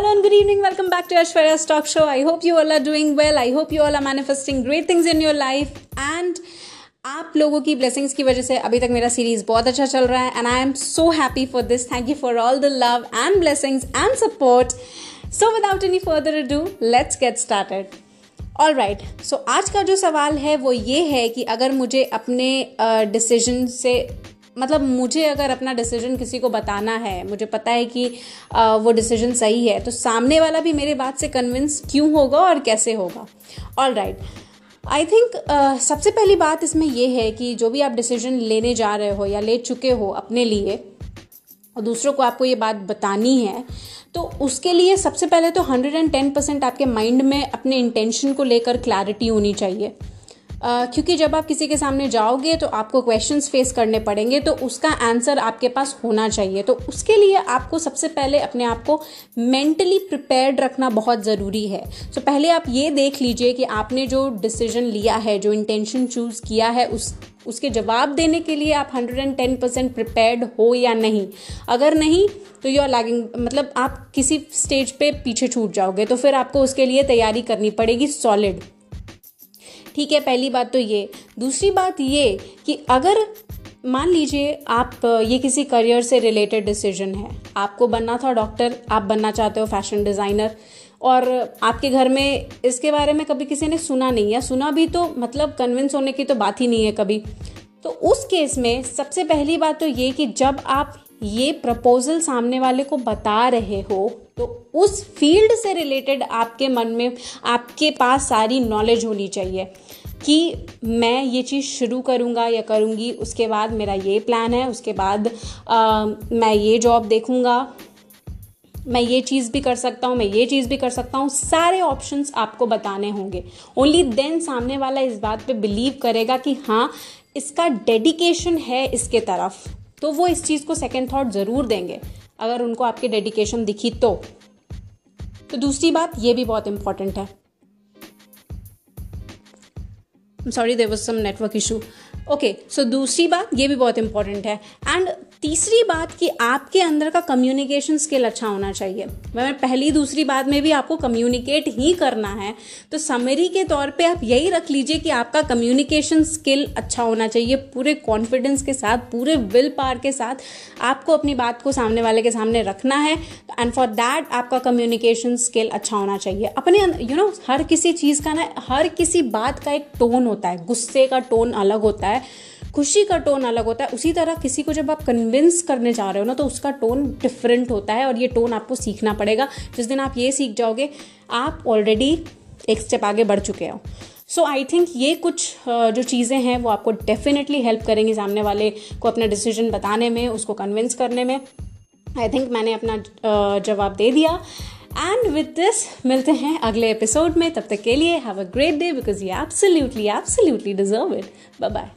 afternoon, good evening. Welcome back to Ashwarya's Talk Show. I hope you all are doing well. I hope you all are manifesting great things in your life. And आप लोगों की blessings की वजह से अभी तक मेरा series बहुत अच्छा चल रहा है and I am so happy for this thank you for all the love and blessings and support so without any further do let's get started all right सो आज का जो सवाल है वो ये है कि अगर मुझे अपने डिसीज़न uh, से मतलब मुझे अगर अपना डिसीज़न किसी को बताना है मुझे पता है कि आ, वो डिसीज़न सही है तो सामने वाला भी मेरे बात से कन्विंस क्यों होगा और कैसे होगा? ऑल राइट आई थिंक सबसे पहली बात इसमें यह है कि जो भी आप डिसीज़न लेने जा रहे हो या ले चुके हो अपने लिए और दूसरों को आपको ये बात बतानी है तो उसके लिए सबसे पहले तो हंड्रेड एंड टेन परसेंट आपके माइंड में अपने इंटेंशन को लेकर क्लैरिटी होनी चाहिए। क्योंकि जब आप किसी के सामने जाओगे तो आपको क्वेश्चंस फेस करने पड़ेंगे तो उसका आंसर आपके पास होना चाहिए। तो उसके लिए आपको सबसे पहले अपने आप को मेंटली प्रिपेयर्ड रखना बहुत ज़रूरी है। so, पहले आप ये देख लीजिए कि आपने जो डिसीज़न लिया है जो इंटेंशन चूज़ किया है उस उसके जवाब देने के लिए आप 110 परसेंट प्रिपेयर्ड हो या नहीं। अगर नहीं तो यू आर लैगिंग मतलब आप किसी स्टेज पे पीछे छूट जाओगे तो फिर आपको उसके लिए तैयारी करनी पड़ेगी सॉलिड ठीक है, पहली बात तो ये। दूसरी बात ये कि अगर मान लीजिए आप ये किसी करियर से रिलेटेड डिसीज़न है। आपको बनना था डॉक्टर आप बनना चाहते हो फ़ैशन डिज़ाइनर और आपके घर में इसके बारे में कभी किसी ने सुना नहीं या सुना भी तो मतलब कन्विंस होने की तो बात ही नहीं है कभी। तो उस केस में सबसे पहली बात तो ये कि जब आप ये प्रपोजल सामने वाले को बता रहे हो तो उस फ़ील्ड से रिलेटेड आपके मन में आपके पास सारी नॉलेज होनी चाहिए कि मैं ये चीज़ शुरू करूँगा या करूँगी उसके बाद मेरा ये प्लान है उसके बाद आ, मैं ये जॉब देखूँगा मैं ये चीज़ भी कर सकता हूँ मैं ये चीज़ भी कर सकता हूँ सारे ऑप्शंस आपको बताने होंगे। ओनली देन सामने वाला इस बात पे बिलीव करेगा कि हाँ इसका डेडिकेशन है इसके तरफ़। तो वो इस चीज़ को सेकेंड थॉट ज़रूर देंगे, अगर उनको आपके डेडिकेशन दिखी तो। तो दूसरी बात, ये भी बहुत इंपॉर्टेंट है। Sorry there was some network issue okay so दूसरी बात ये भी बहुत इंपॉर्टेंट है। एंड तीसरी बात कि आपके अंदर का कम्युनिकेशन स्किल अच्छा होना चाहिए। मैं पहली दूसरी बात में भी आपको कम्युनिकेट ही करना है। तो समरी के तौर पे आप यही रख लीजिए कि आपका कम्युनिकेशन स्किल अच्छा होना चाहिए। पूरे कॉन्फिडेंस के साथ, पूरे विल पावर के साथ आपको अपनी बात को सामने वाले के सामने रखना है। एंड फॉर दैट आपका कम्युनिकेशन स्किल अच्छा होना चाहिए। अपने यू you नो हर किसी चीज़ का ना, हर किसी बात का एक टोन होता है। गुस्से का टोन अलग होता है। खुशी का टोन अलग होता है। उसी तरह किसी को जब आप कन्विंस करने जा रहे हो ना तो उसका टोन डिफरेंट होता है और ये टोन आपको सीखना पड़ेगा। जिस दिन आप ये सीख जाओगे, आप ऑलरेडी एक स्टेप आगे बढ़ चुके हो। सो आई थिंक ये कुछ जो चीज़ें हैं, वो आपको डेफिनेटली हेल्प करेंगी सामने वाले को अपना डिसीज़न बताने में, उसको कन्विंस करने में। आई थिंक मैंने अपना जवाब दे दिया। एंड विथ दिस मिलते हैं अगले एपिसोड में। तब तक के लिए have a great day because you absolutely absolutely deserve it bye